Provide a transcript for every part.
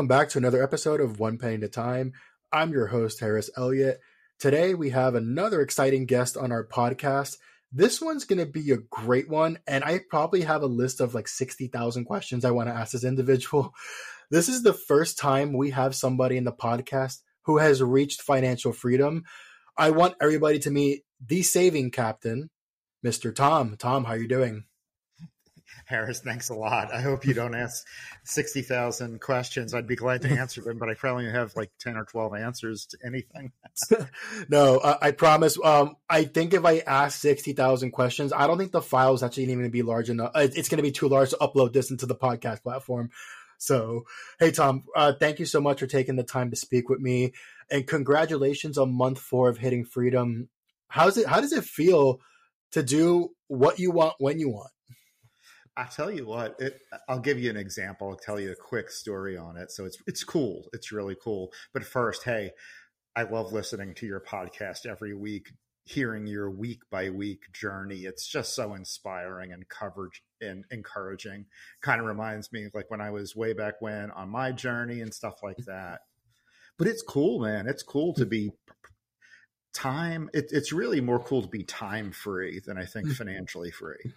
Welcome back to another episode of One Penny at a Time. I'm your host, Harris Elliot. Today we have another exciting guest on our podcast. This one's going to be a great one, and I probably have a list of like 60,000 questions I want to ask this individual. This is the first time we have somebody in the podcast who has reached financial freedom. I want everybody to meet the saving captain, Mr. Tom. Tom, how are you doing? Harris, thanks a lot. I hope you don't ask 60,000 questions. I'd be glad to answer them, but I probably have like 10 or 12 answers to anything. no, I promise. Um, I think if I ask 60,000 questions, I don't think the file is actually even going to be large enough. It's going to be too large to upload this into the podcast platform. So, hey, Tom, uh, thank you so much for taking the time to speak with me. And congratulations on month four of hitting freedom. How's it, how does it feel to do what you want when you want? I tell you what, it, I'll give you an example. I'll tell you a quick story on it. So it's it's cool. It's really cool. But first, hey, I love listening to your podcast every week, hearing your week by week journey. It's just so inspiring and coverage and encouraging. Kind of reminds me like when I was way back when on my journey and stuff like that. But it's cool, man. It's cool to be time. It, it's really more cool to be time free than I think mm-hmm. financially free.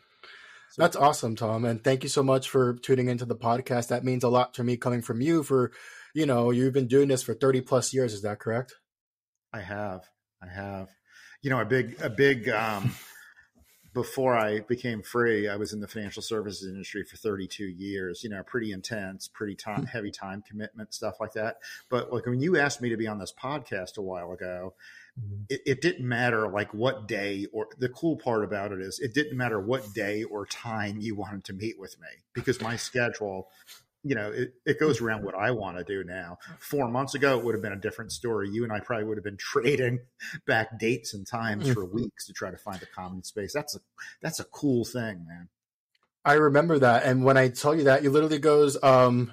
That's awesome, Tom. And thank you so much for tuning into the podcast. That means a lot to me coming from you for, you know, you've been doing this for 30 plus years. Is that correct? I have. I have. You know, a big, a big, um, before I became free, I was in the financial services industry for 32 years, you know, pretty intense, pretty time, hmm. heavy time commitment, stuff like that. But like when you asked me to be on this podcast a while ago, Mm-hmm. It, it, didn't matter like what day or the cool part about it is it didn't matter what day or time you wanted to meet with me because my schedule you know it, it goes around what i want to do now. Four months ago it would have been a different story. You and i probably would have been trading back dates and times for mm-hmm. weeks to try to find a common space. That's a that's a cool thing man. I remember that and when i tell you that you literally goes um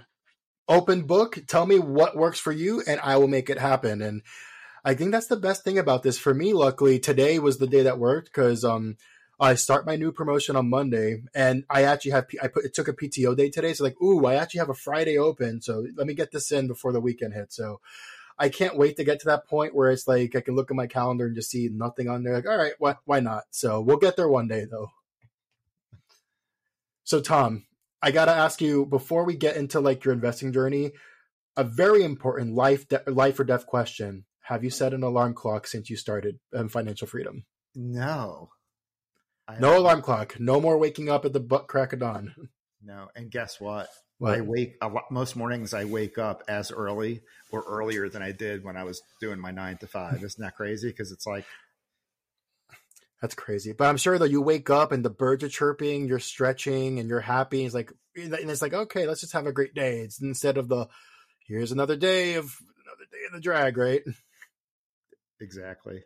open book tell me what works for you and i will make it happen. And I think that's the best thing about this for me. Luckily, today was the day that worked because um, I start my new promotion on Monday, and I actually have I put it took a PTO day today, so like, ooh, I actually have a Friday open, so let me get this in before the weekend hits. So I can't wait to get to that point where it's like I can look at my calendar and just see nothing on there. Like, all right, why why not? So we'll get there one day though. So Tom, I gotta ask you before we get into like your investing journey, a very important life de- life or death question have you set an alarm clock since you started um, financial freedom? No. I no alarm clock. No more waking up at the butt crack of dawn. No. And guess what? what? I wake most mornings. I wake up as early or earlier than I did when I was doing my nine to five. Isn't that crazy? Because it's like that's crazy. But I'm sure that you wake up and the birds are chirping, you're stretching, and you're happy. It's like, and it's like, okay, let's just have a great day. It's instead of the here's another day of another day in the drag, right? Exactly.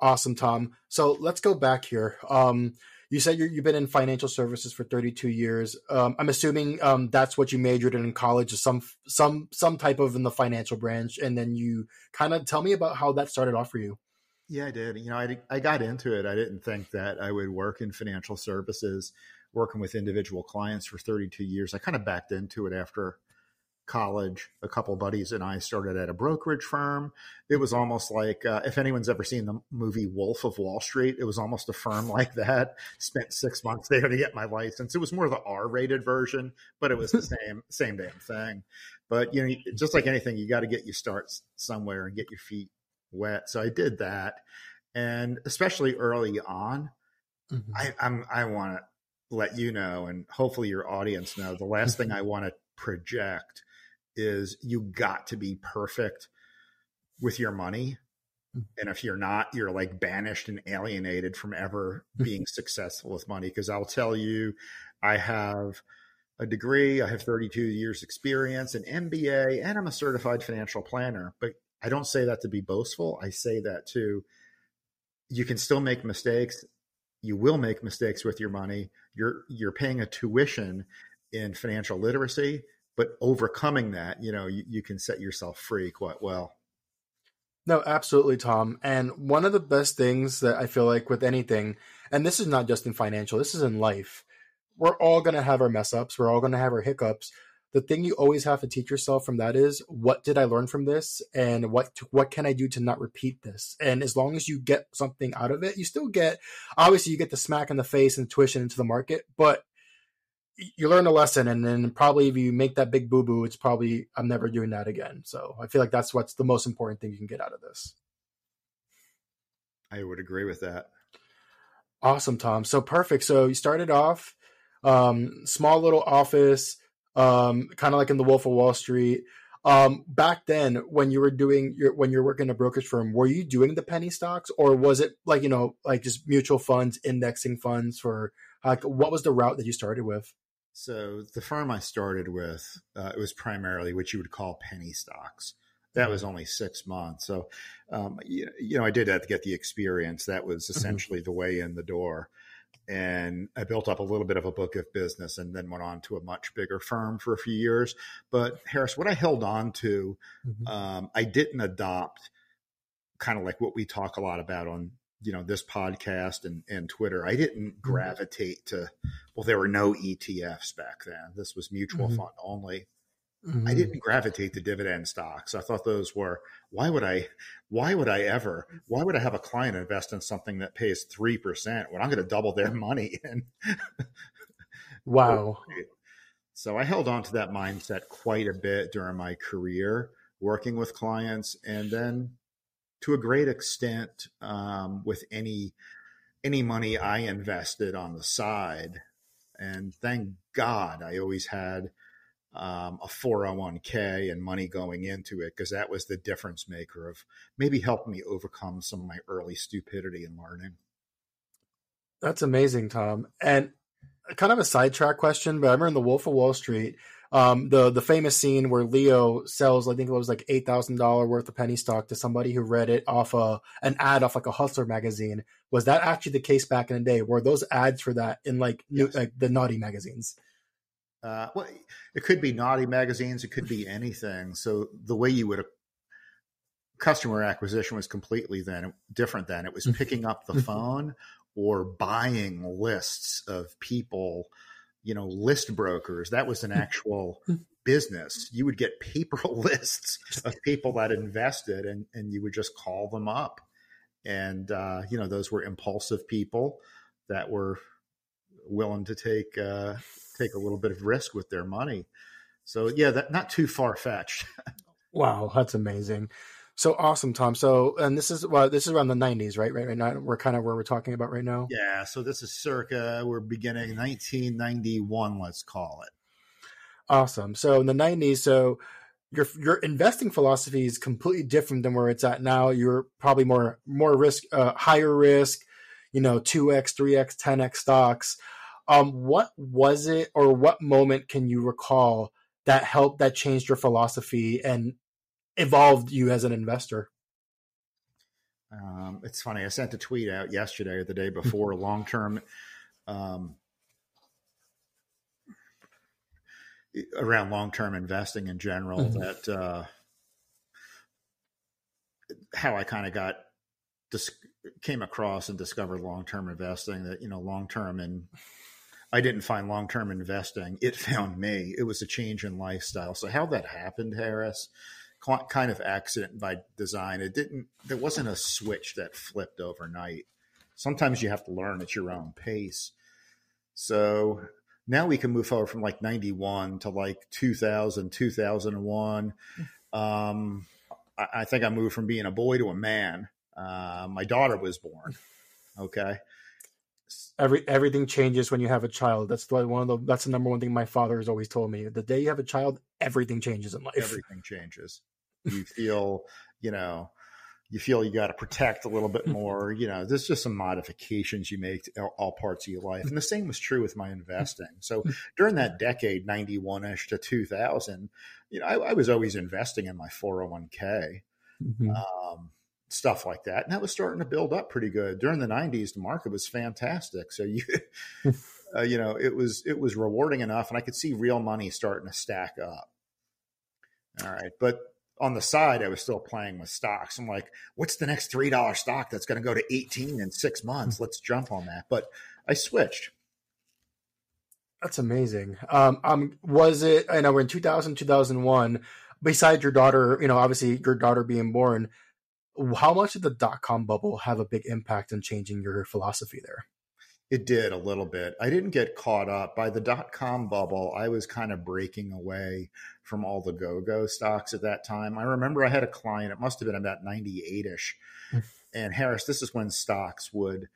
Awesome, Tom. So let's go back here. Um, you said you have been in financial services for 32 years. Um, I'm assuming um, that's what you majored in in college, some some some type of in the financial branch, and then you kind of tell me about how that started off for you. Yeah, I did. You know, I I got into it. I didn't think that I would work in financial services, working with individual clients for 32 years. I kind of backed into it after college, a couple buddies and I started at a brokerage firm. It was almost like uh, if anyone's ever seen the movie Wolf of Wall Street, it was almost a firm like that. Spent six months there to get my license. It was more the R-rated version, but it was the same same damn thing. But you know, just like anything, you got to get you start somewhere and get your feet wet. So I did that, and especially early on, mm-hmm. I, I'm I want to let you know, and hopefully your audience know, the last thing I want to project is you got to be perfect with your money. Hmm. And if you're not, you're like banished and alienated from ever hmm. being successful with money. Because I'll tell you, I have a degree, I have 32 years experience, an MBA, and I'm a certified financial planner. But I don't say that to be boastful. I say that to you can still make mistakes. You will make mistakes with your money. You're you're paying a tuition in financial literacy but overcoming that, you know, you, you can set yourself free quite well. No, absolutely, Tom. And one of the best things that I feel like with anything, and this is not just in financial, this is in life. We're all going to have our mess ups. We're all going to have our hiccups. the thing you always have to teach yourself from that is what did I learn from this and what what can I do to not repeat this? And as long as you get something out of it, you still get obviously you get the smack in the face and tuition into the market, but you learn a lesson and then probably if you make that big boo boo, it's probably I'm never doing that again. So I feel like that's what's the most important thing you can get out of this. I would agree with that. Awesome, Tom. So perfect. So you started off um, small little office, um, kind of like in the Wolf of Wall Street. Um, back then, when you were doing your when you're working a brokerage firm, were you doing the penny stocks, or was it like you know like just mutual funds, indexing funds for like what was the route that you started with? So the firm I started with, uh, it was primarily what you would call penny stocks. That was only six months. So, um, you, you, know, I did have to get the experience. That was mm-hmm. essentially mm-hmm. the way in the door and I built up a little bit of a book of business and then went on to a much bigger firm for a few years. But Harris, what I held on to, mm-hmm. um, I didn't adopt kind of like what we talk a lot about on you know this podcast and, and Twitter. I didn't mm-hmm. gravitate to well, there were no ETFs back then. This was mutual mm-hmm. fund only. Mm-hmm. I didn't gravitate to dividend stocks. I thought those were why would I why would I ever why would I have a client invest in something that pays 3% when I'm going to double their money and Wow. so I held on to that mindset quite a bit during my career working with clients and then to a great extent um, with any any money I invested on the side and thank God I always had um, a 401k and money going into it because that was the difference maker of maybe helping me overcome some of my early stupidity in learning. That's amazing, Tom. And kind of a sidetrack question, but I remember in The Wolf of Wall Street, um, the the famous scene where Leo sells, I think it was like eight thousand dollar worth of penny stock to somebody who read it off a an ad off like a Hustler magazine. Was that actually the case back in the day? Were those ads for that in like new, like the naughty magazines? Uh, well, it could be naughty magazines. It could be anything. So the way you would customer acquisition was completely then different. Then it was picking up the phone or buying lists of people. You know, list brokers. That was an mm-hmm. actual business. You would get paper lists of people that invested, and and you would just call them up. And uh, you know, those were impulsive people that were willing to take uh, take a little bit of risk with their money. So yeah, that not too far fetched. wow, that's amazing. So awesome, Tom. So and this is well, this is around the '90s, right? Right, right now we're kind of where we're talking about right now. Yeah. So this is circa we're beginning 1991, let's call it. Awesome. So in the '90s, so your your investing philosophy is completely different than where it's at now. You're probably more more risk, uh, higher risk, you know, two x, three x, ten x stocks. Um, what was it, or what moment can you recall that helped that changed your philosophy and evolved you as an investor? Um, it's funny. I sent a tweet out yesterday or the day before. long term, um, around long term investing in general. Mm-hmm. That uh, how I kind of got dis- came across and discovered long term investing. That you know, long term and I didn't find long term investing. It found me. It was a change in lifestyle. So how that happened, Harris, kind of accident by design. It didn't. There wasn't a switch that flipped overnight. Sometimes you have to learn at your own pace. So now we can move forward from like 91 to like 2000 2001 um, I, I, think i moved from being a boy to a man uh, my daughter was born okay every everything changes when you have a child. That's the one of the that's the number one thing my father has always told me. The day you have a child, everything changes in life. Everything changes. You feel, you know, you feel you got to protect a little bit more. You know, there's just some modifications you make to all parts of your life. And the same was true with my investing. So during that decade, 91 ish to 2000, you know, I, I, was always investing in my 401k. Mm-hmm. Um, stuff like that. And that was starting to build up pretty good. During the 90s, the market was fantastic. So you uh, you know, it was it was rewarding enough and I could see real money starting to stack up. All right, but on the side, I was still playing with stocks. I'm like, what's the next three dollar stock that's going to go to 18 in six months? Let's jump on that. But I switched. That's amazing. Um, um, was it? I know we're in 2000, 2001. Besides your daughter, you know, obviously your daughter being born, how much did the dot com bubble have a big impact on changing your philosophy there? It did a little bit. I didn't get caught up by the dot com bubble. I was kind of breaking away from all the go go stocks at that time. I remember I had a client, it must have been about 98 ish. Hmm. and Harris, this is when stocks would,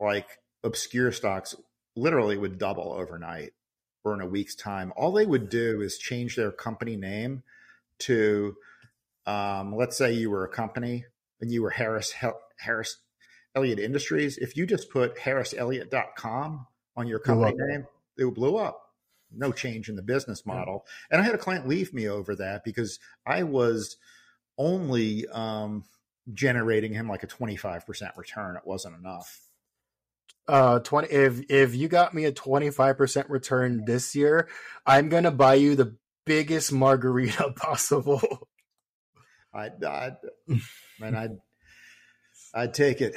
like obscure stocks, literally would double overnight or in a week's time. All they would do is change their company name to, um, let's say you were a company and you were Harris Harris Elliot Industries. If you just put harriselliott.com on your company name, it blew up. No change in the business model. And I had a client leave me over that because I was only um, generating him like a 25% return. It wasn't enough uh 20 if if you got me a 25% return this year i'm gonna buy you the biggest margarita possible i i man i'd i'd take it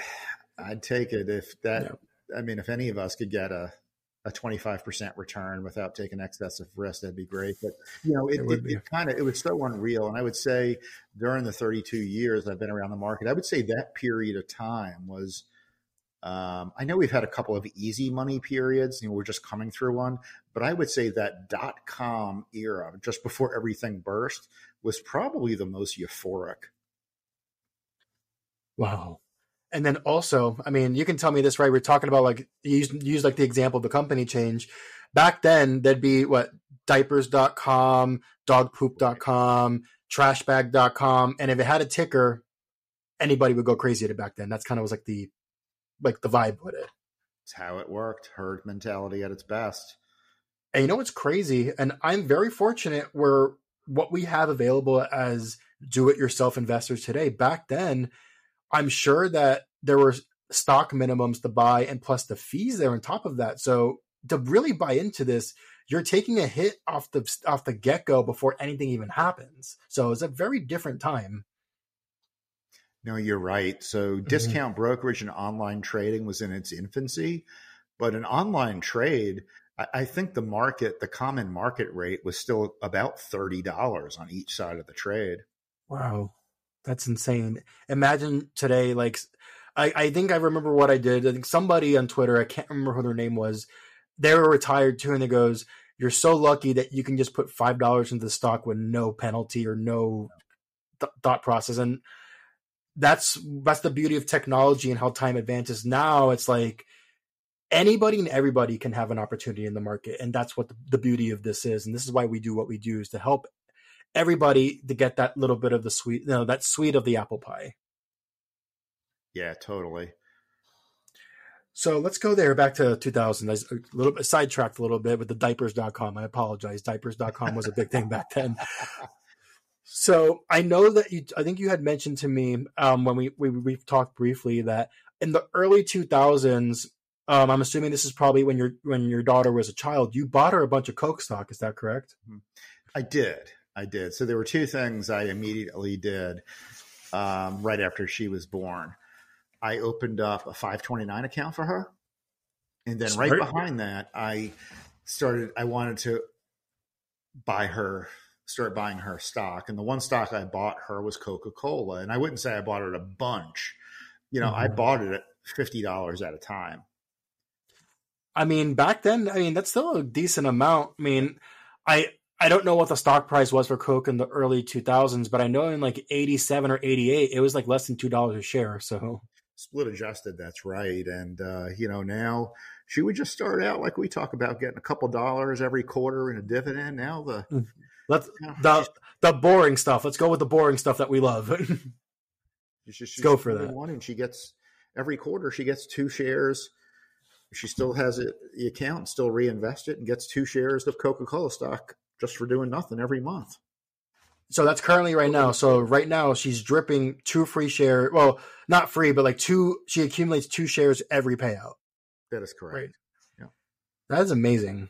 i'd take it if that yeah. i mean if any of us could get a a 25% return without taking excessive risk that'd be great but you know it, it, it, it kind of it was so unreal and i would say during the 32 years i've been around the market i would say that period of time was um, I know we've had a couple of easy money periods. You know, we're just coming through one, but I would say that dot com era, just before everything burst, was probably the most euphoric. Wow. And then also, I mean, you can tell me this, right? We're talking about like use use like the example of the company change. Back then, there'd be what diapers.com, dogpoop.com, trashbag.com, and if it had a ticker, anybody would go crazy at it back then. That's kind of was like the like the vibe with it. It's how it worked. Herd mentality at its best. And you know what's crazy? And I'm very fortunate where what we have available as do it yourself investors today, back then, I'm sure that there were stock minimums to buy and plus the fees there on top of that. So to really buy into this, you're taking a hit off the off the get go before anything even happens. So it's a very different time. No, you're right. So mm-hmm. discount brokerage and online trading was in its infancy, but an online trade, I, I think the market, the common market rate was still about $30 on each side of the trade. Wow. That's insane. Imagine today, like, I, I think I remember what I did. I think somebody on Twitter, I can't remember who their name was, they were retired too, and it goes, You're so lucky that you can just put $5 into the stock with no penalty or no th- thought process. And that's that's the beauty of technology and how time advances. Now it's like anybody and everybody can have an opportunity in the market, and that's what the, the beauty of this is. And this is why we do what we do is to help everybody to get that little bit of the sweet, you know, that sweet of the apple pie. Yeah, totally. So let's go there back to 2000. I a little bit sidetracked a little bit with the diapers.com. I apologize. Diapers.com was a big thing back then. So I know that you. I think you had mentioned to me um, when we, we we've talked briefly that in the early two thousands. Um, I'm assuming this is probably when your when your daughter was a child. You bought her a bunch of Coke stock. Is that correct? Mm-hmm. I did. I did. So there were two things I immediately did um, right after she was born. I opened up a 529 account for her, and then Smart. right behind that, I started. I wanted to buy her start buying her stock. And the one stock I bought her was Coca Cola. And I wouldn't say I bought it a bunch. You know, mm-hmm. I bought it at fifty dollars at a time. I mean, back then, I mean, that's still a decent amount. I mean, I I don't know what the stock price was for Coke in the early 2000s, but I know in like 87 or 88, it was like less than $2 a share. So split adjusted, that's right. And, uh, you know, now she would just start out like we talk about getting a couple dollars every quarter in a dividend. Now the, mm. Let's the the boring stuff. Let's go with the boring stuff that we love. Let's go for that. One, and she gets every quarter. She gets two shares. She still has it, the account, still reinvest it, and gets two shares of Coca Cola stock just for doing nothing every month. So that's currently right now. So right now she's dripping two free share. Well, not free, but like two. She accumulates two shares every payout. That is correct. Right. Yeah, that is amazing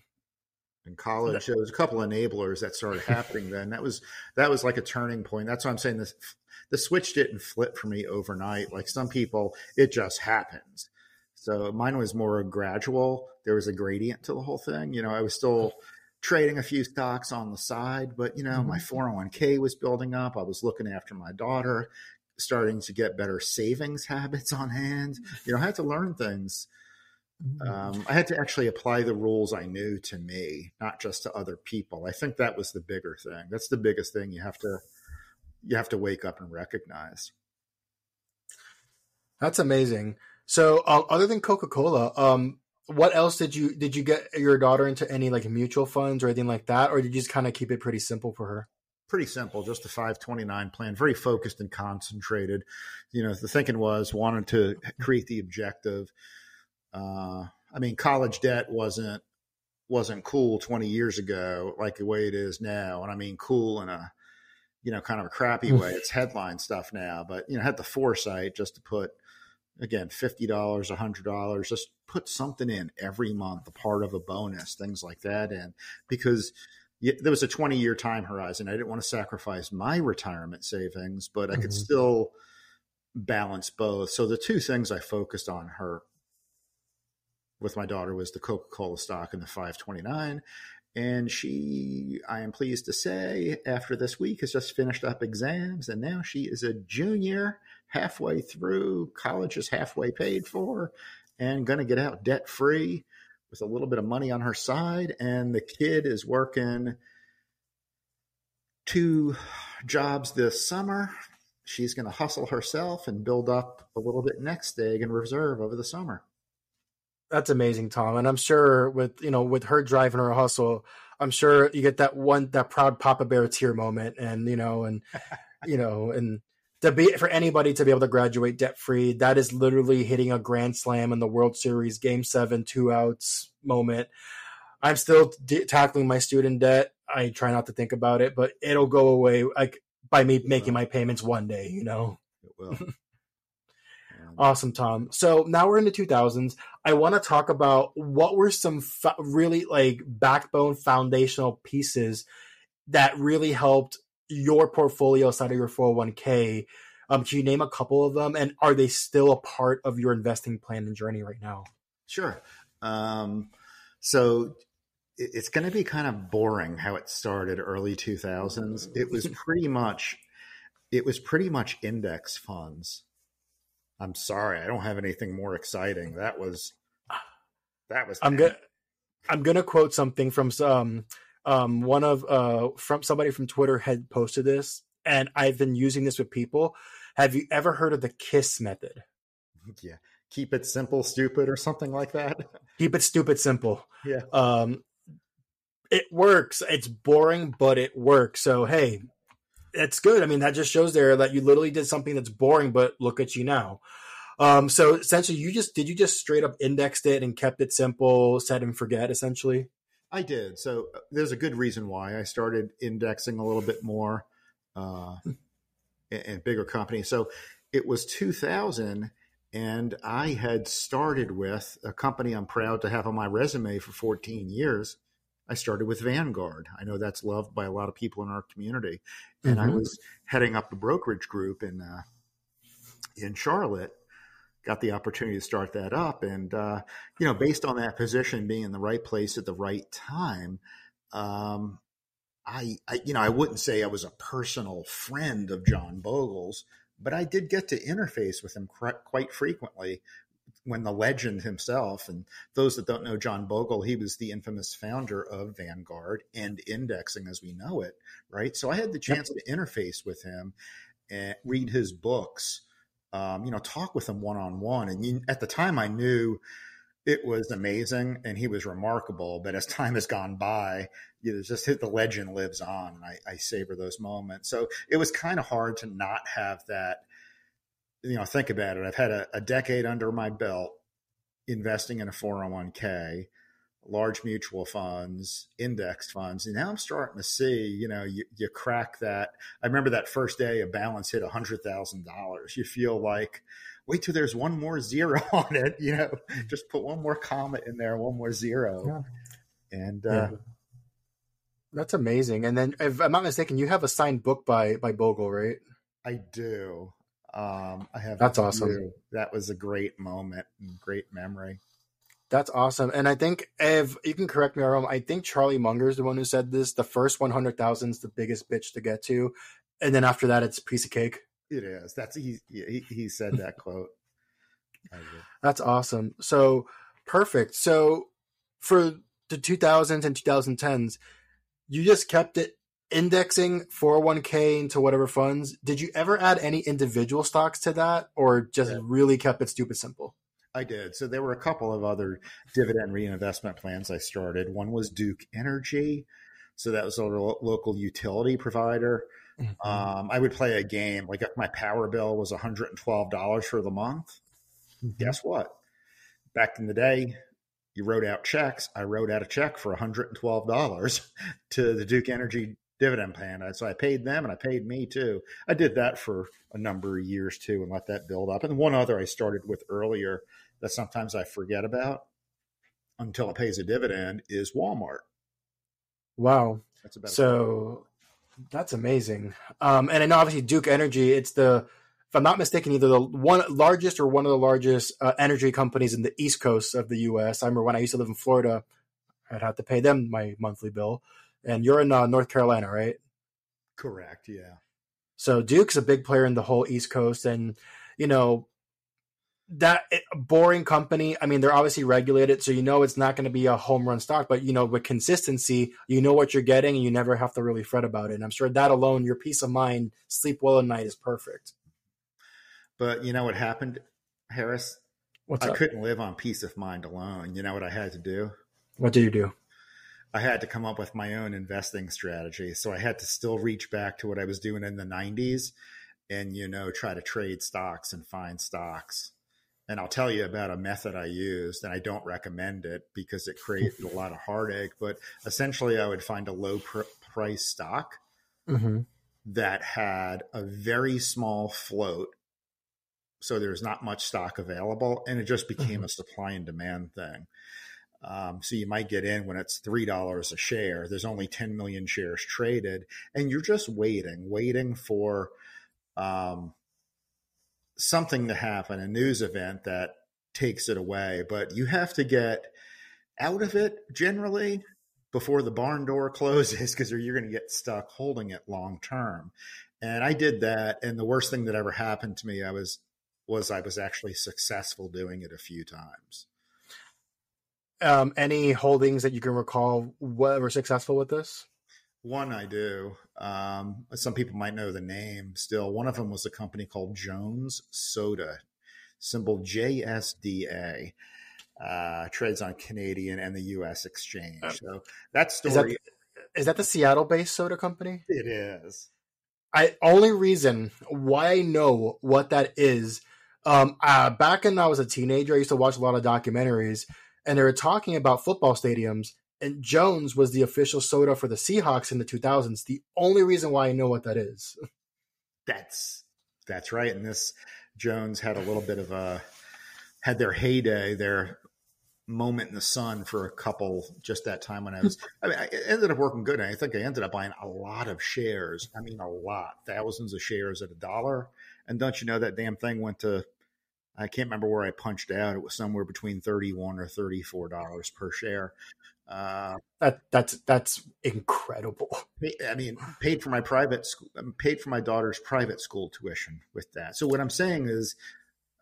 in college. There was a couple enablers that started happening then. That was that was like a turning point. That's why I'm saying this the switch didn't flip for me overnight. Like some people, it just happens. So mine was more gradual. There was a gradient to the whole thing. You know, I was still trading a few stocks on the side, but you know, mm-hmm. my 401k was building up. I was looking after my daughter, starting to get better savings habits on hand. You know, I had to learn things. Mm-hmm. Um, I had to actually apply the rules I knew to me, not just to other people. I think that was the bigger thing. That's the biggest thing you have to you have to wake up and recognize. That's amazing. So, uh, other than Coca Cola, um, what else did you did you get your daughter into any like mutual funds or anything like that, or did you just kind of keep it pretty simple for her? Pretty simple, just a five twenty nine plan, very focused and concentrated. You know, the thinking was wanted to create the objective. Uh, I mean, college debt wasn't wasn't cool 20 years ago like the way it is now and i mean cool in a you know kind of a crappy way it's headline stuff now but you know had the foresight just to put again $50 $100 just put something in every month a part of a bonus things like that. And because there was a 20 year time horizon i didn't want to sacrifice my retirement savings but i could mm-hmm. still balance both. So the two things i focused on her with my daughter was the coca-cola stock and the 529 and she, I am pleased to say, after this week has just finished up exams and now she is a junior halfway through. College is halfway paid for and going to get out debt free with a little bit of money on her side. And the kid is working two jobs this summer. She's going to hustle herself and build up a little bit next egg in reserve over the summer. That's amazing, Tom. And I'm sure with you know with her driving her hustle, I'm sure you get that one that proud Papa Bear tear moment, and you know, and you know, and to be for anybody to be able to graduate debt free, that is literally hitting a grand slam in the World Series Game Seven, two outs moment. I'm still d- tackling my student debt. I try not to think about it, but it'll go away like by me making my payments one day. You know. It will. Um, awesome, Tom. So now we're in the 2000s. I want to talk about what were some fa- really like backbone foundational pieces that really helped your portfolio side of your 401k. Um, can you name a couple of them, and are they still a part of your investing plan and journey right now? Sure. Um, so it's going to be kind of boring how it started early 2000s. It was pretty much it was pretty much index funds I'm sorry, I don't have anything more exciting. That was that was. I'm gonna I'm gonna quote something from some um, one of uh, from somebody from Twitter had posted this, and I've been using this with people. Have you ever heard of the KISS method? Yeah, keep it simple, stupid, or something like that. Keep it stupid, simple. Yeah. Um, it works. It's boring, but it works. So hey, it's good. I mean, that just shows there that you literally did something that's boring, but look at you now. Um, so essentially, you just did you just straight up indexed it and kept it simple, set and forget, essentially. I did. So uh, there's a good reason why I started indexing a little bit more uh, and bigger companies. So it was 2000, and I had started with a company I'm proud to have on my resume for 14 years I started with Vanguard. I know that's loved by a lot of people in our community, and mm-hmm. I was heading up the brokerage group in uh, in Charlotte. Got the opportunity to start that up, and uh, you know, based on that position, being in the right place at the right time, um, I, I, you know, I wouldn't say I was a personal friend of John Bogle's, but I did get to interface with him quite frequently when the legend himself, and those that don't know John Bogle, he was the infamous founder of Vanguard and indexing as we know it, right? So I had the chance yep. to interface with him and read his books, um, you know, talk with him one on one. And you, at the time, I knew it was amazing and he was remarkable. But as time has gone by, you know, just the legend lives on, and I, I savor those moments. So it was kind of hard to not have that you know, think about it. I've had a, a decade under my belt investing in a 401k, large mutual funds, index funds. And now I'm starting to see, you know, you, you crack that. I remember that first day a balance hit $100,000. You feel like, wait till there's one more zero on it, you know, just put one more comma in there, one more zero. Yeah. And, uh. That's amazing. And then, if I'm not mistaken, you have a signed book by by Bogle, right? I do. Um, I have That's awesome. That was a great moment and great memory. That's awesome. And I think if you can correct me wrong, I think Charlie Munger is the one who said this. The first 100,000 is the biggest bitch to get to. And then after that, it's a piece of cake. It is. That's he. He, he said that quote. That's awesome. So perfect. So for the 2000s and 2010s, you just kept it indexing 401k into whatever funds. Did you ever add any individual stocks to that or just yeah. really kept it stupid simple? I did. So there were a couple of other dividend reinvestment plans I started. One was Duke Energy. So that was a local utility provider. Mm-hmm. Um, I would play a game like if my power bill was $112 for the month. Mm-hmm. Guess what? Back in the day, you wrote out checks. I wrote out a check for $112 to the Duke Energy dividend plan. So I paid them and I paid me too. I did that for a number of years too and let that build up. And one other I started with earlier that sometimes I forget about until it pays a dividend is Walmart. Wow. That's about so that's amazing. Um, and I know obviously Duke Energy, it's the, if I'm not mistaken, either the one largest or one of the largest uh, energy companies in the East Coast of the U.S. I remember when I used to live in Florida, I'd have to pay them my monthly bill. And you're in uh, North Carolina, right? Correct. Yeah. So Duke's a big player in the whole East Coast, and you know that eh, boring company. I mean, they're obviously regulated, so you know it's not going to be a home run stock. But you know, with consistency, you know what you're getting, and you never have to really fret about it. And I'm sure that alone, your peace of mind, sleep well at night, is perfect. But you know what happened, Harris? What's I up? couldn't live on peace of mind alone. You know what I had to do? What do you do? I had to come up with my own investing strategy. So I had to still reach back to what I was doing in the 90s and, you know, try to trade stocks and find stocks. And I'll tell you about a method I used, and I don't recommend it because it created a lot of heartache. But essentially, I would find a low pr- price stock mm-hmm. that had a very small float. So there's not much stock available, and it just became mm-hmm. a supply and demand thing. Um, so you might get in when it's three dollars a share. There's only 10 million shares traded, and you're just waiting, waiting for um, something to happen, a news event that takes it away. But you have to get out of it generally before the barn door closes because you're going to get stuck holding it long term. And I did that, and the worst thing that ever happened to me, I was was I was actually successful doing it a few times. Um, any holdings that you can recall were successful with this? One I do. Um, some people might know the name still. One of them was a company called Jones Soda, symbol JSDA. Uh, trades on Canadian and the U.S. exchange. Uh, so that story is that, is that the Seattle-based soda company? It is. I only reason why I know what that is. Um, uh, back when I was a teenager, I used to watch a lot of documentaries, and they were talking about football stadiums. And Jones was the official soda for the Seahawks in the 2000s. The only reason why I know what that is. That's that's right. And this Jones had a little bit of a had their heyday, their moment in the sun for a couple just that time when I was I mean I ended up working good. I think I ended up buying a lot of shares. I mean a lot, thousands of shares at a dollar. And don't you know that damn thing went to I can't remember where I punched out. It was somewhere between thirty-one or thirty-four dollars per share. Uh, that that's that's incredible. I mean, paid for my private school, um, paid for my daughter's private school tuition with that. So what I'm saying is,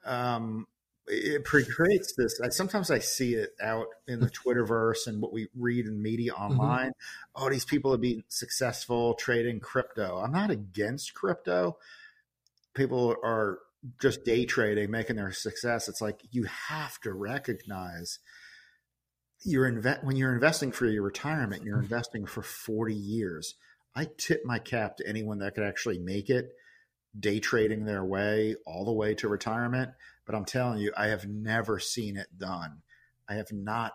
um, it creates this. I, sometimes I see it out in the Twitterverse and what we read in media mm-hmm. online. Mm-hmm. Oh, these people have been successful trading crypto. I'm not against crypto. People are just day trading, making their success, it's like you have to recognize you're inve- when you're investing for your retirement, you're mm-hmm. investing for 40 years. I tip my cap to anyone that could actually make it day trading their way all the way to retirement. But I'm telling you, I have never seen it done. I have not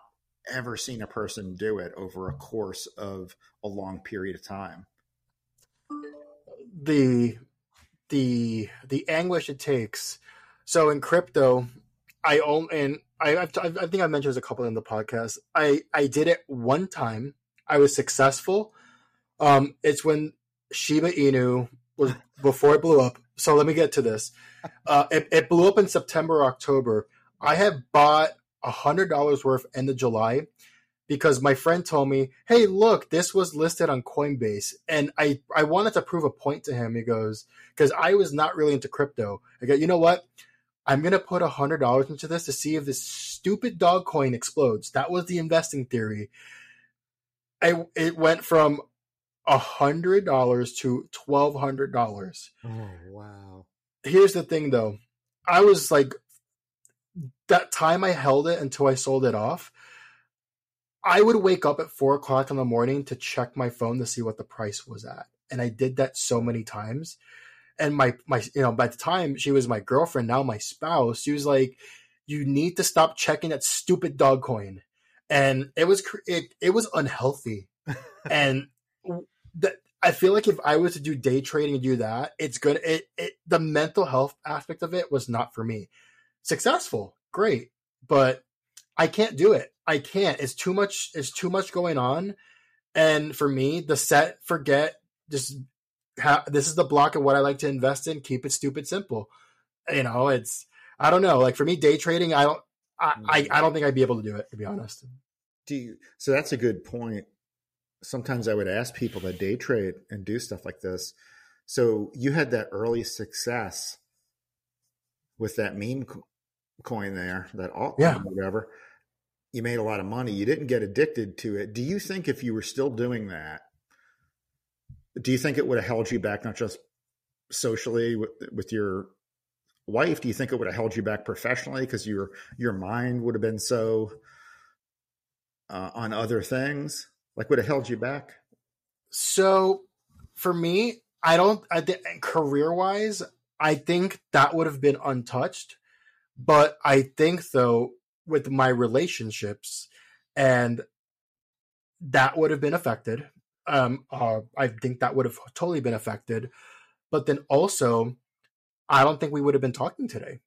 ever seen a person do it over a course of a long period of time. The the the anguish it takes. So in crypto, I own and I I've, I think I mentioned this a couple in the podcast. I I did it one time. I was successful. Um, it's when Shiba Inu was before it blew up. So let me get to this. Uh, it, it blew up in September, October. I have bought a hundred dollars worth end of July because my friend told me, "Hey, look, this was listed on Coinbase," and I I wanted to prove a point to him. He goes, "Because I was not really into crypto." I go, "You know what? I'm gonna put a hundred dollars into this to see if this stupid dog coin explodes." That was the investing theory. I it went from a hundred dollars to twelve hundred dollars. Oh wow! Here's the thing, though. I was like, that time I held it until I sold it off. I would wake up at four o'clock in the morning to check my phone to see what the price was at, and I did that so many times. And my my you know by the time she was my girlfriend, now my spouse, she was like, "You need to stop checking that stupid dog coin," and it was it it was unhealthy, and that I feel like if I was to do day trading and do that, it's good. It, it the mental health aspect of it was not for me. Successful, great, but I can't do it. I can't. It's too much. It's too much going on, and for me, the set forget just ha- this is the block of what I like to invest in. Keep it stupid simple. You know, it's I don't know. Like for me, day trading, I don't. I, I, mm. I don't think I'd be able to do it to be honest. Do you? So that's a good point sometimes I would ask people that day trade and do stuff like this. So you had that early success with that meme coin there, that alt yeah. whatever. You made a lot of money. You didn't get addicted to it. Do you think if you were still doing that, do you think it would have held you back, not just socially with, with your wife? Do you think it would have held you back professionally because your your mind would have been so uh, on other things? Like would have held you back? So for me, I don't. I think career wise, I think that would have been untouched. But I think though, with my relationships, and that would have been affected. Um, uh, I think that would have totally been affected. But then also, I don't think we would have been talking today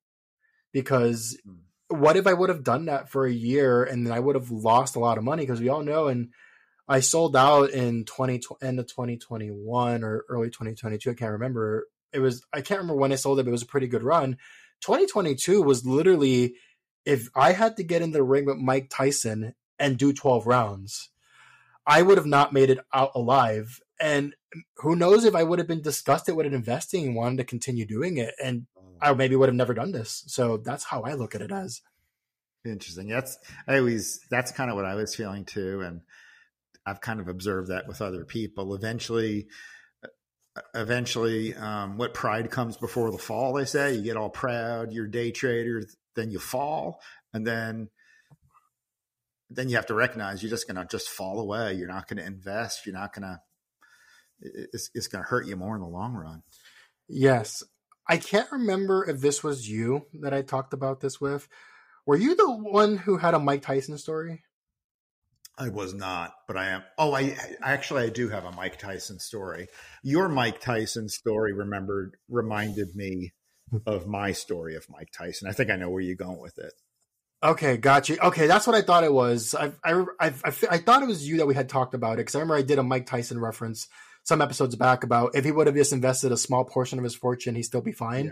because mm. what if I would have done that for a year and then I would have lost a lot of money? Because we all know, and I sold out in 20 end of 2021 or early 2022. I can't remember. It was I can't remember when I sold it, but it was a pretty good run. 2022 was literally if I had to get in the ring with Mike Tyson and do 12 rounds, I would have not made it out alive. And who knows if I would have been disgusted with investing and wanted to continue doing it. And I maybe would have never done this. So that's how I look at it as. Interesting. That's I always that's kind of what I was feeling too. And I've kind of observed that with other people. Eventually, eventually, um, what pride comes before the fall. They say you get all proud, you're day trader, then you fall, and then then you have to recognize you're just going to just fall away. You're not going to invest. You're not going to. It's, it's going to hurt you more in the long run. Yes, I can't remember if this was you that I talked about this with. Were you the one who had a Mike Tyson story? I was not, but I am. Oh, I actually I do have a Mike Tyson story. Your Mike Tyson story remembered reminded me of my story of Mike Tyson. I think I know where you're going with it. Okay, got you. Okay, that's what I thought it was. I I I, I, I thought it was you that we had talked about it because I remember I did a Mike Tyson reference some episodes back about if he would have just invested a small portion of his fortune, he'd still be fine. Yeah.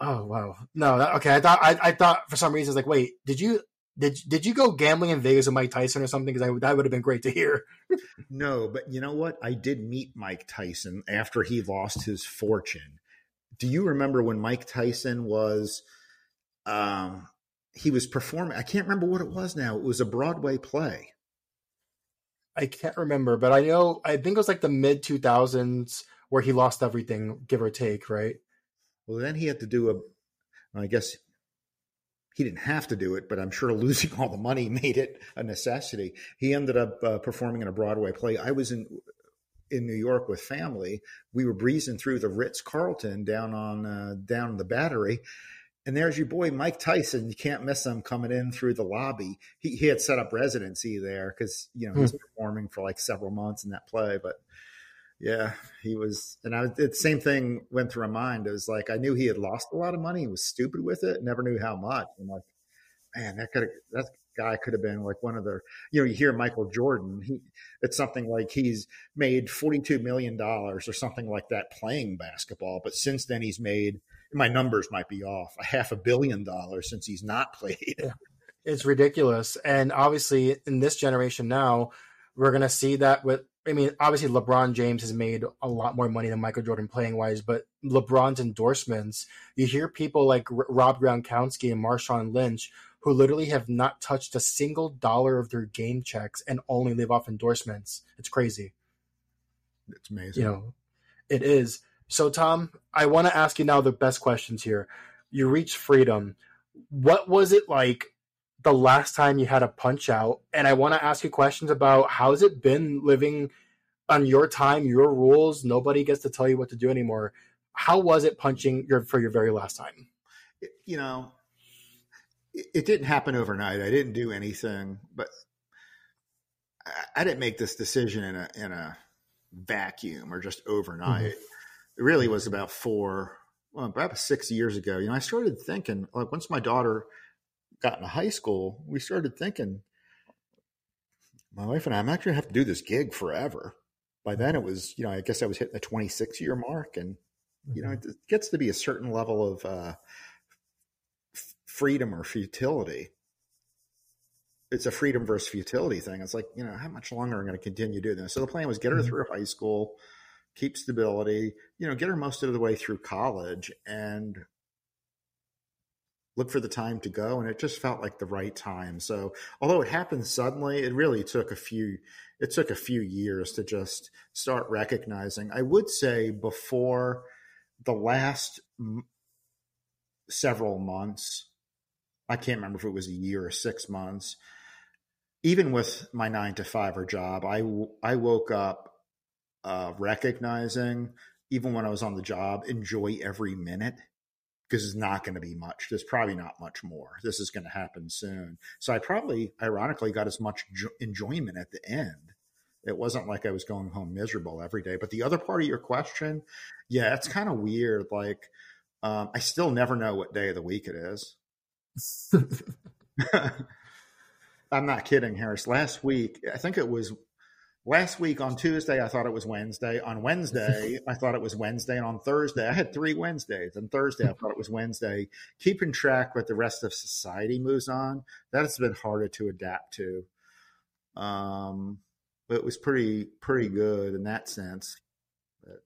Oh wow, no, that, okay. I thought I, I thought for some reason it's like, wait, did you did did you go gambling in Vegas with Mike Tyson or something? Because that would have been great to hear. no, but you know what? I did meet Mike Tyson after he lost his fortune. Do you remember when Mike Tyson was? Um, he was performing. I can't remember what it was now. It was a Broadway play. I can't remember, but I know. I think it was like the mid two thousands where he lost everything, give or take, right? Well, then he had to do a. I guess he didn't have to do it, but I'm sure losing all the money made it a necessity. He ended up uh, performing in a Broadway play. I was in in New York with family. We were breezing through the Ritz Carlton down on uh, down the Battery, and there's your boy Mike Tyson. You can't miss him coming in through the lobby. He, he had set up residency there because you know he was hmm. performing for like several months in that play, but yeah, he was, and I the same thing went through my mind. It was like I knew he had lost a lot of money. He was stupid with it. Never knew how much. I'm like, man, that could that guy could have been like one of the, you know, you hear Michael Jordan, he, it's something like he's made $42 million or something like that playing basketball. But since then, he's made, my numbers might be off, a half a billion dollars since he's not played. Yeah. It's ridiculous. And obviously, in this generation now, we're going to see that with I mean, obviously LeBron James has made a lot more money than Michael Jordan playing wise, but LeBron's endorsements, you hear people like R- Rob Gronkowski and Marshawn Lynch who literally have not touched a single dollar of their game checks and only live off endorsements. It's crazy. It's amazing. You know, it is. So Tom, I want to ask you now the best questions here. You reached freedom. What was it like the last time you had a punch out and i want to ask you questions about how's it been living on your time your rules nobody gets to tell you what to do anymore how was it punching your for your very last time you know it, didn't happen overnight i didn't do anything but I, I didn't make this decision in a in a vacuum or just overnight mm-hmm. it really was about four well about six years ago you know i started thinking like once my daughter got into high school, we started thinking, my wife and I, I'm actually to have to do this gig forever. By then, it was, you know, I guess I was hitting the 26 year mark, and you know, mm-hmm. it gets to be a certain level of uh, freedom or futility. It's a freedom versus futility thing. It's like, you know, how much longer am I going to continue doing this? So the plan was get her mm-hmm. through high school, keep stability, you know, get her most of the way through college, and look for the time to go and it just felt like the right time so although it happened suddenly it really took a few it took a few years to just start recognizing i would say before the last m- several months i can't remember if it was a year or six months even with my nine to five or job i i woke up uh, recognizing even when i was on the job enjoy every minute because it's not going to be much. There's probably not much more. This is going to happen soon. So I probably, ironically, got as much jo- enjoyment at the end. It wasn't like I was going home miserable every day. But the other part of your question, yeah, it's kind of weird. Like, um, I still never know what day of the week it is. I'm not kidding, Harris. Last week, I think it was last week on Tuesday, I thought it was Wednesday. On Wednesday, I thought it was Wednesday. And on Thursday, I had three Wednesdays. And Thursday, I thought it was Wednesday. Keeping track what the rest of society moves on, that has been harder to adapt to. Um, but it was pretty, pretty good in that sense. But.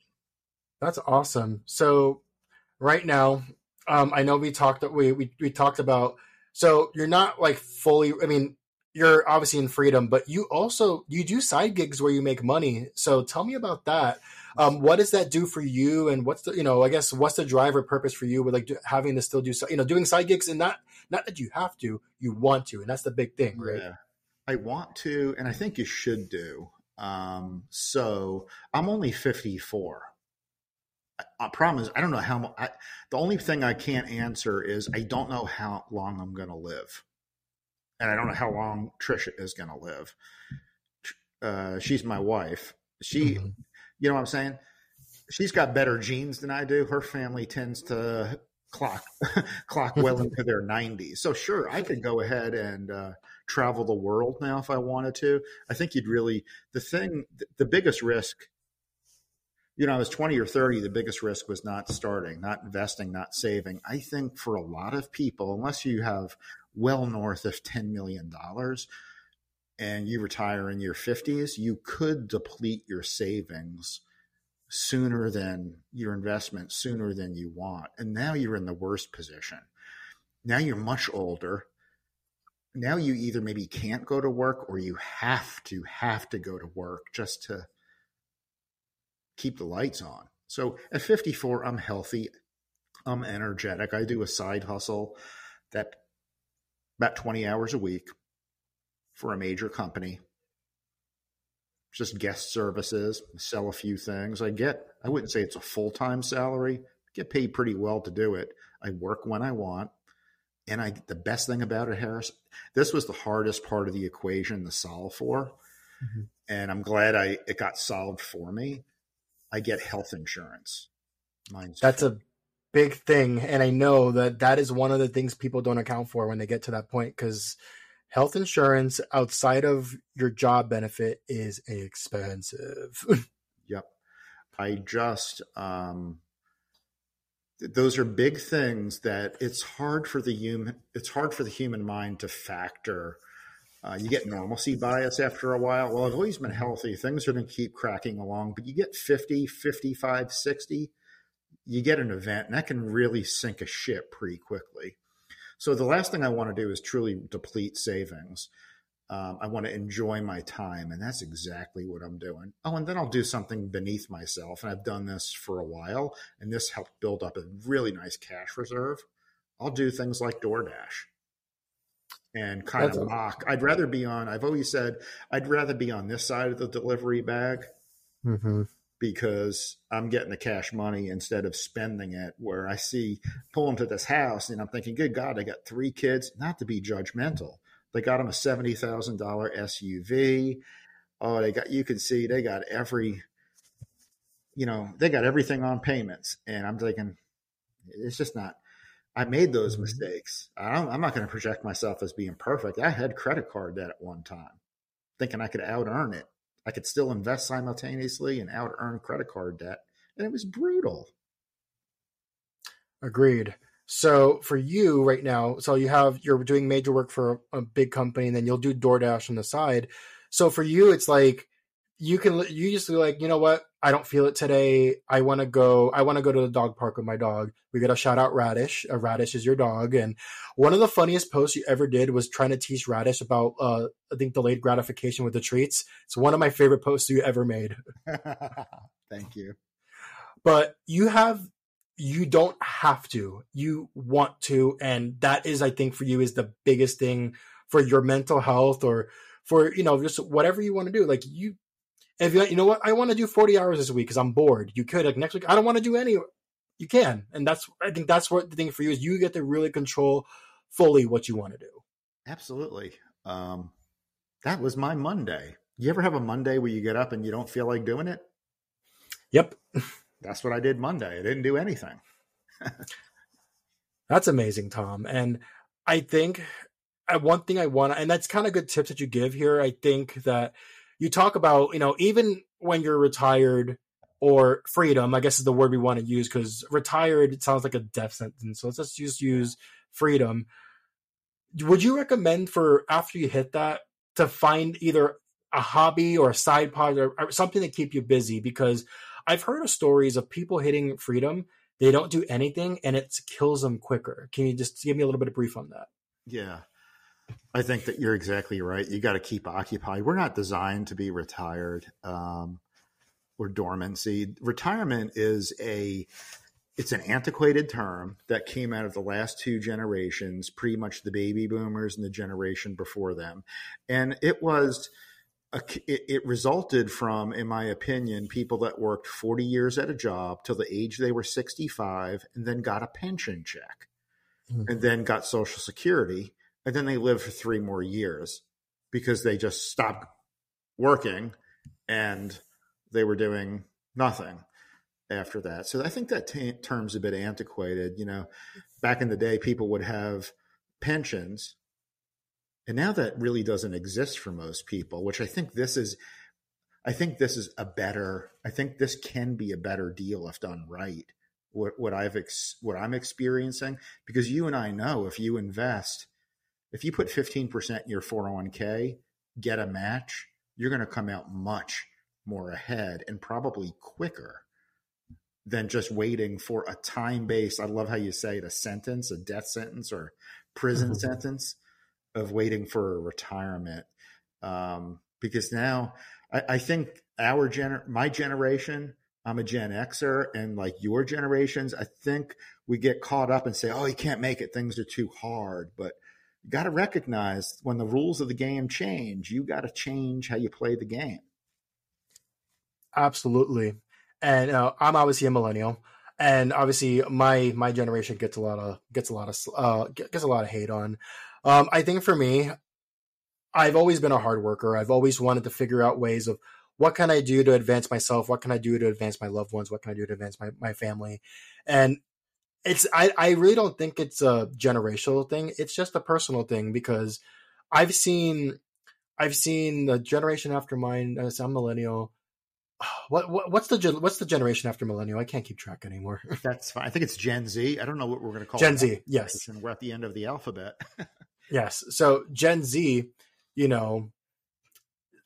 That's awesome. So right now, um, I know we talked, we, we, we talked about, so you're not like fully, I mean, you're obviously in freedom, but you also you do side gigs where you make money. So tell me about that. Um, what does that do for you? And what's the you know I guess what's the driver purpose for you with like having to still do you know doing side gigs and not not that you have to, you want to, and that's the big thing, right? Yeah. I want to, and I think you should do. Um, so I'm only 54. I, I promise. I don't know how. I, the only thing I can't answer is I don't know how long I'm going to live and I don't know how long Trisha is going to live. Uh, she's my wife. She, mm-hmm. you know what I'm saying? She's got better genes than I do. Her family tends to clock clock well into their 90s. So sure, I could go ahead and uh, travel the world now if I wanted to. I think you'd really the thing the biggest risk you know, I was 20 or 30, the biggest risk was not starting, not investing, not saving. I think for a lot of people, unless you have well north of $10 million and you retire in your 50s, you could deplete your savings sooner than your investment, sooner than you want. And now you're in the worst position. Now you're much older. Now you either maybe can't go to work or you have to have to go to work just to keep the lights on. So at 54, I'm healthy. I'm energetic. I do a side hustle that about 20 hours a week for a major company. Just guest services, sell a few things. I get, I wouldn't say it's a full time salary, I get paid pretty well to do it. I work when I want. And I, the best thing about it, Harris, this was the hardest part of the equation to solve for. Mm-hmm. And I'm glad I, it got solved for me. I get health insurance. Mine's That's a big thing and i know that that is one of the things people don't account for when they get to that point because health insurance outside of your job benefit is expensive. yep. I just um those are big things that it's hard for the human it's hard for the human mind to factor uh, you get normalcy bias after a while well i've always been healthy things are going to keep cracking along but you get 50 55 60 you get an event and that can really sink a ship pretty quickly so the last thing i want to do is truly deplete savings um, I want to enjoy my time. And that's exactly what I'm doing. Oh, and then I'll do something beneath myself. And I've done this for a while, and this helped build up a really nice cash reserve. I'll do things like DoorDash and kind that's of mock. I'd rather be on, I've always said, I'd rather be on this side of the delivery bag. Mm-hmm because I'm getting the cash money instead of spending it. Where I see pulling to this house and I'm thinking, good God, I got three kids. Not to be judgmental, they got him a seventy thousand dollar SUV. Oh, they got you can see they got every, you know, they got everything on payments, and I'm thinking, it's just not. I made those mm-hmm. mistakes. I am not going to project myself as being perfect. I had credit card debt at one time, thinking I could out earn it. I could still invest simultaneously and out earn credit card debt, and it was brutal. Agreed. So for you right now, so you have you're doing major work for a big company, and then you'll do DoorDash on the side. So for you, it's like you can you just like you know what I don't feel it today. I want to go. I want to go to the dog park with my dog. We got to shout out Radish. Uh, Radish is your dog, and one of the funniest posts you ever did was trying to teach Radish about uh, I think delayed gratification with the treats. It's one of my favorite posts you ever made. Thank you. But you have you don't have to you want to and that is i think for you is the biggest thing for your mental health or for you know just whatever you want to do like you if you, you know what i want to do 40 hours this week because i'm bored you could like next week i don't want to do any you can and that's i think that's what the thing for you is you get to really control fully what you want to do absolutely um that was my monday you ever have a monday where you get up and you don't feel like doing it yep that's what I did Monday. I didn't do anything. that's amazing, Tom. And I think uh, one thing I want, and that's kind of good tips that you give here. I think that you talk about, you know, even when you're retired or freedom, I guess is the word we want to use because retired sounds like a death sentence. So let's just use freedom. Would you recommend for after you hit that to find either a hobby or a side project or something to keep you busy? Because I've heard of stories of people hitting freedom. They don't do anything and it kills them quicker. Can you just give me a little bit of brief on that? Yeah. I think that you're exactly right. You got to keep occupied. We're not designed to be retired um, or dormancy. Retirement is a it's an antiquated term that came out of the last two generations, pretty much the baby boomers and the generation before them, and it was it, it, resulted from, in my opinion, people that worked 40 years at a job till the age they were 65 and then got a pension check mm-hmm. and then got Social Security. And then they lived for three more years because they just stopped working and they were doing nothing after that. So I think that t- term's a bit antiquated. You know, back in the day, people would have pensions and now that really doesn't exist for most people, which I think this is I think this is a better I think this can be a better deal if done right. What what I've ex, what I'm experiencing because you and I know if you invest if you put 15% in your 401k, get a match, you're going to come out much more ahead and probably quicker than just waiting for a time based I love how you say it a sentence, a death sentence or prison mm-hmm. sentence of waiting for a retirement. Um, because now I, I think our gener my generation I'm a Gen Xer and like your generations I think we get caught up and say oh you can't make it. Things are too hard. But you got to recognize when the rules of the game change you got to change how you play the game absolutely and uh, I'm obviously a millennial and obviously my my generation gets a lot of gets a lot of uh, gets a lot of hate on um, I think for me, I've always been a hard worker. I've always wanted to figure out ways of what can I do to advance myself? What can I do to advance my loved ones? What can I do to advance my, my family? And it's I, I really don't think it's a generational thing. It's just a personal thing because I've seen I've seen the generation after mine. As I'm millennial. What, what what's the what's the generation after millennial? I can't keep track anymore. That's fine. I think it's Gen Z. I don't know what we're going to call Gen it. Z. Yes, And we're at the end of the alphabet. yes. So Gen Z, you know,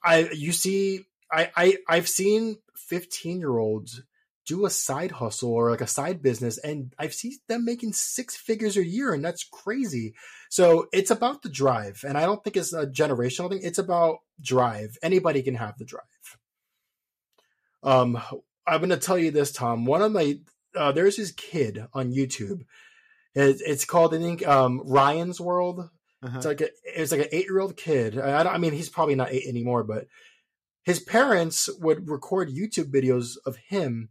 I you see, I I I've seen 15 year olds do a side hustle or like a side business and I've seen them making six figures a year and that's crazy. So it's about the drive and I don't think it's a generational thing. It's about drive. Anybody can have the drive. Um, I'm going to tell you this, Tom, one of my, uh, there's this kid on YouTube. It, it's called, I think, um, Ryan's World. Uh-huh. It's like a, it's like an eight year old kid. I, don't I mean, he's probably not eight anymore, but his parents would record YouTube videos of him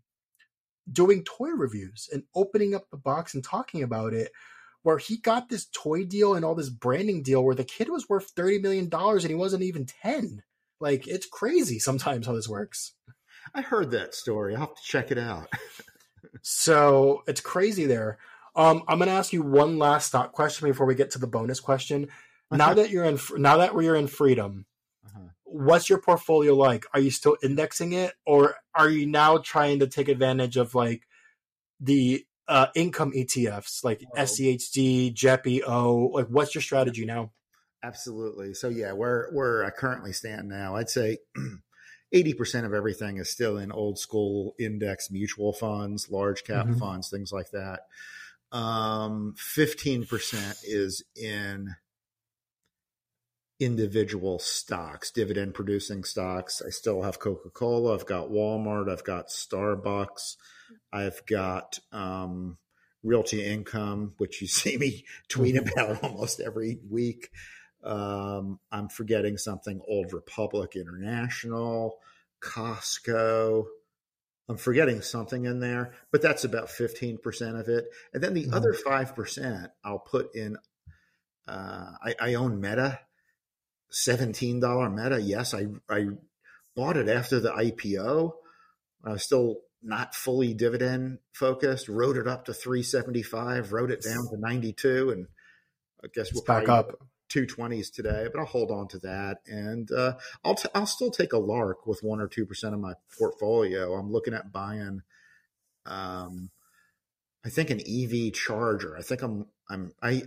doing toy reviews and opening up the box and talking about it where he got this toy deal and all this branding deal where the kid was worth 30 million dollars and he wasn't even 10 like it's crazy sometimes how this works. I heard that story. I'll have to check it out. So it's crazy there. Um, i'm going to ask you one last thought question before we get to the bonus question. Now that you're in now that we're in freedom what's your portfolio like? Are you still indexing it, or are you now trying to take advantage of like the uh, income ETFs like oh. SCHD, JEPI, Like, what's your strategy now? Absolutely. So yeah, where where I currently stand now, I'd say. 80% of everything is still in old school index mutual funds, large cap mm-hmm. funds, things like that. Um, 15% is in individual stocks, dividend producing stocks. I still have Coca Cola. I've got Walmart. I've got Starbucks. I've got um, Realty Income, which you see me tweet mm-hmm. about almost every week. Um, I'm forgetting something Old Republic International, Costco. I'm forgetting something in there, but that's about 15% of it. And then the mm-hmm. other 5% I'll put in. Uh, I, I own Meta $17 Meta. Yes, I, I bought it after the IPO. I was still not fully dividend focused, wrote it up to 375, wrote it down to 92. And I guess we'll back up 220s today, but I'll hold on to that. And uh, I'll, t- I'll still take a lark with one or 2% of my portfolio. I'm looking at buying, um, I think an EV charger. I think I'm, I'm, I,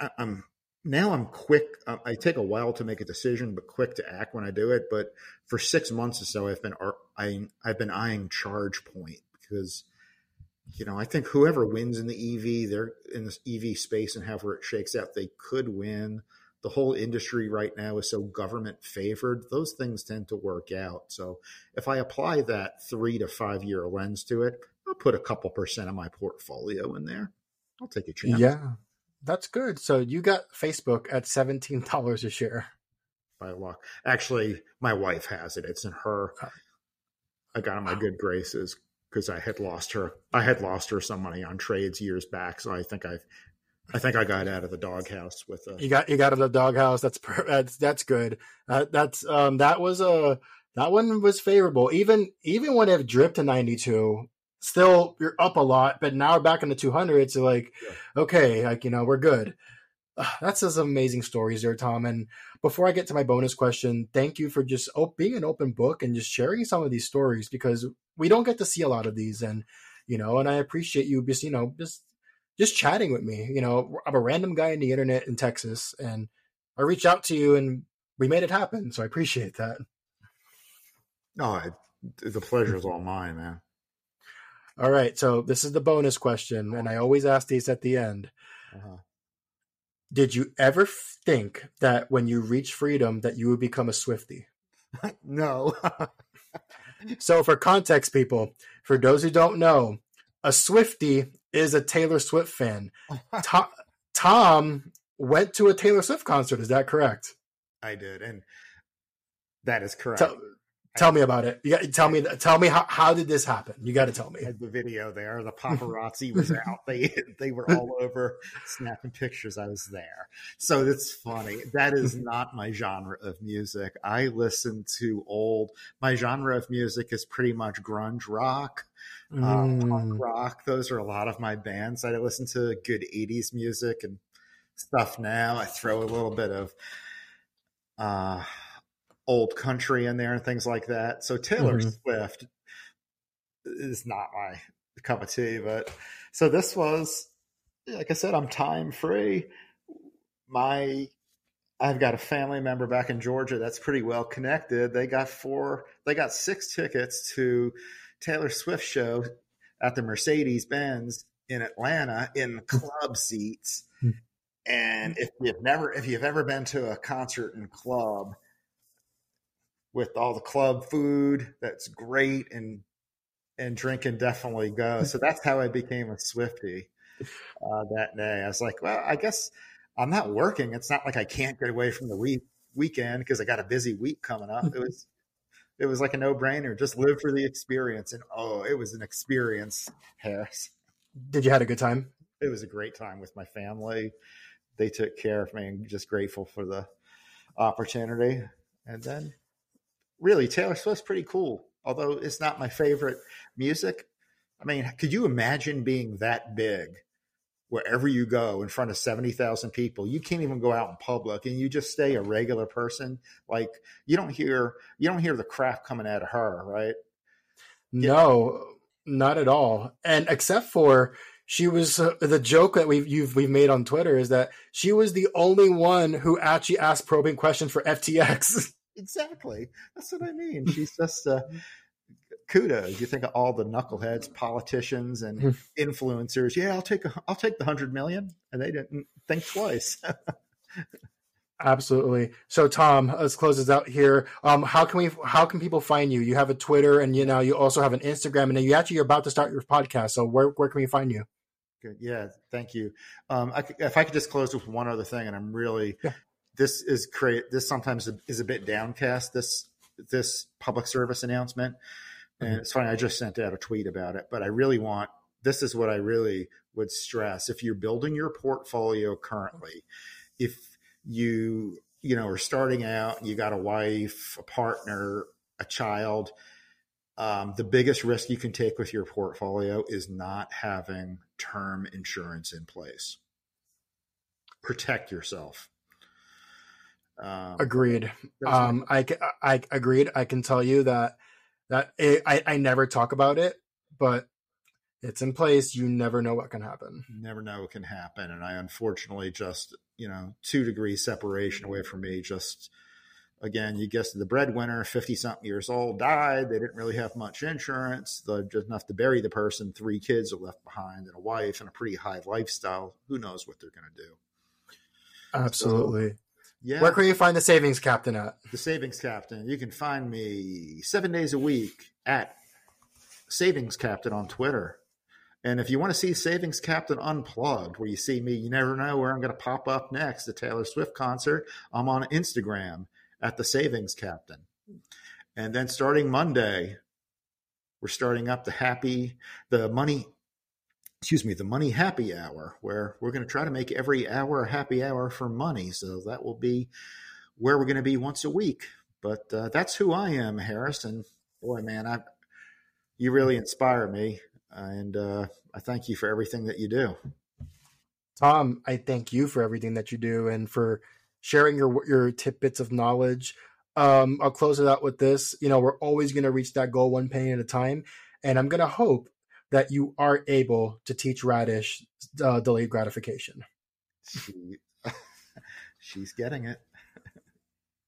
I I'm now I'm quick. Uh, I take a while to make a decision, but quick to act when I do it. But for six months or so, I've been I've been eyeing ChargePoint because you know I think whoever wins in the EV, they're in this EV space and however it shakes out, they could win. The whole industry right now is so government favored; those things tend to work out. So if I apply that three to five year lens to it, I'll put a couple percent of my portfolio in there. I'll take a chance. Yeah, that's good. So you got Facebook at seventeen dollars a share. By luck, actually, my wife has it. It's in her. I got in my good graces because I had lost her. I had lost her some money on trades years back, so I think I've. I think I got out of the doghouse with a. You got you got out of the doghouse. That's that's that's good. Uh, that's um that was a that one was favorable. Even even when it dripped to ninety two, still you're up a lot, but now we're back in the 200s. So like, yeah. okay, like you know, we're good. Uh, that's just amazing stories there, Tom. And before I get to my bonus question, thank you for just op- being an open book and just sharing some of these stories because we don't get to see a lot of these, and you know, and I appreciate you just you know just just chatting with me. You know, I'm a random guy in the internet in Texas, and I reached out to you, and we made it happen. So I appreciate that. No, oh, the pleasure is all mine, man. All right, so this is the bonus question, and I always ask these at the end. Uh-huh. Did you ever think that when you reach freedom that you would become a Swifty? no. so, for context, people, for those who don't know, a Swifty is a Taylor Swift fan. Tom, Tom went to a Taylor Swift concert. Is that correct? I did, and that is correct. Tell, Tell me about it. You got tell me tell me how, how did this happen? You got to tell me. the video there. The paparazzi was out. They they were all over snapping pictures. I was there. So it's funny. That is not my genre of music. I listen to old. My genre of music is pretty much grunge rock, mm. um, punk mm. rock. Those are a lot of my bands. I listen to good '80s music and stuff now. I throw a little bit of uh, old country in there and things like that. So Taylor mm-hmm. Swift is not my cup of tea, but so this was, like I said, I'm time free. My I've got a family member back in Georgia that's pretty well connected. They got four, they got six tickets to Taylor Swift show at the Mercedes Benz in Atlanta in club seats. Hmm. And if you've never, if you've ever been to a concert in club with all the club food, that's great, and and drinking definitely go. So that's how I became a Swifty uh, that day. I was like, well, I guess I'm not working. It's not like I can't get away from the week weekend because I got a busy week coming up. It was it was like a no brainer. Just live for the experience, and oh, it was an experience, Harris. Did you had a good time? It was a great time with my family. They took care of me, and just grateful for the opportunity. And then, really, Taylor Swift's pretty cool. Although it's not my favorite music. I mean, could you imagine being that big wherever you go in front of 70,000 people. You can't even go out in public and you just stay a regular person. Like you don't hear, you don't hear the crap coming out of her, right? No, not at all. And except for she was uh, the joke that we've you've we've made on Twitter is that she was the only one who actually asked probing questions for FTX. Exactly. That's what I mean. She's just uh, kudos. You think of all the knuckleheads, politicians, and hmm. influencers. Yeah, I'll take a, I'll take the hundred million, and they didn't think twice. Absolutely. So, Tom, let's close this out here. Um, how can we? How can people find you? You have a Twitter, and you know you also have an Instagram, and you actually you're about to start your podcast. So, where where can we find you? Good. Yeah. Thank you. Um, I, if I could just close with one other thing, and I'm really yeah. This is create this sometimes is a bit downcast. This this public service announcement and it's funny, I just sent out a tweet about it, but I really want this is what I really would stress. If you're building your portfolio currently, if you, you know, are starting out, you got a wife, a partner, a child, um, the biggest risk you can take with your portfolio is not having term insurance in place. Protect yourself. Um, agreed. Um, I, I agreed. I can tell you that that it, I I never talk about it, but it's in place. You never know what can happen. never know what can happen, and I unfortunately just you know two degrees separation away from me. Just again, you guessed the breadwinner, fifty something years old, died. They didn't really have much insurance. They're just enough to bury the person. Three kids are left behind, and a wife, and a pretty high lifestyle. Who knows what they're going to do? Absolutely. So, yeah. Where can you find the savings captain at? The savings captain. You can find me seven days a week at savings captain on Twitter. And if you want to see Savings Captain Unplugged, where you see me, you never know where I'm going to pop up next. The Taylor Swift concert. I'm on Instagram at the Savings Captain. And then starting Monday, we're starting up the happy, the money excuse me, the Money Happy Hour, where we're going to try to make every hour a happy hour for money. So that will be where we're going to be once a week. But uh, that's who I am, Harris. And boy, man, I you really inspire me, and uh, I thank you for everything that you do. Tom, I thank you for everything that you do and for sharing your your tidbits of knowledge. Um, I'll close it out with this. You know, we're always going to reach that goal one penny at a time, and I'm going to hope that you are able to teach Radish uh, delayed gratification. She, she's getting it.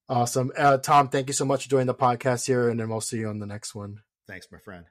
awesome. Uh, Tom, thank you so much for joining the podcast here, and then we'll see you on the next one. Thanks, my friend.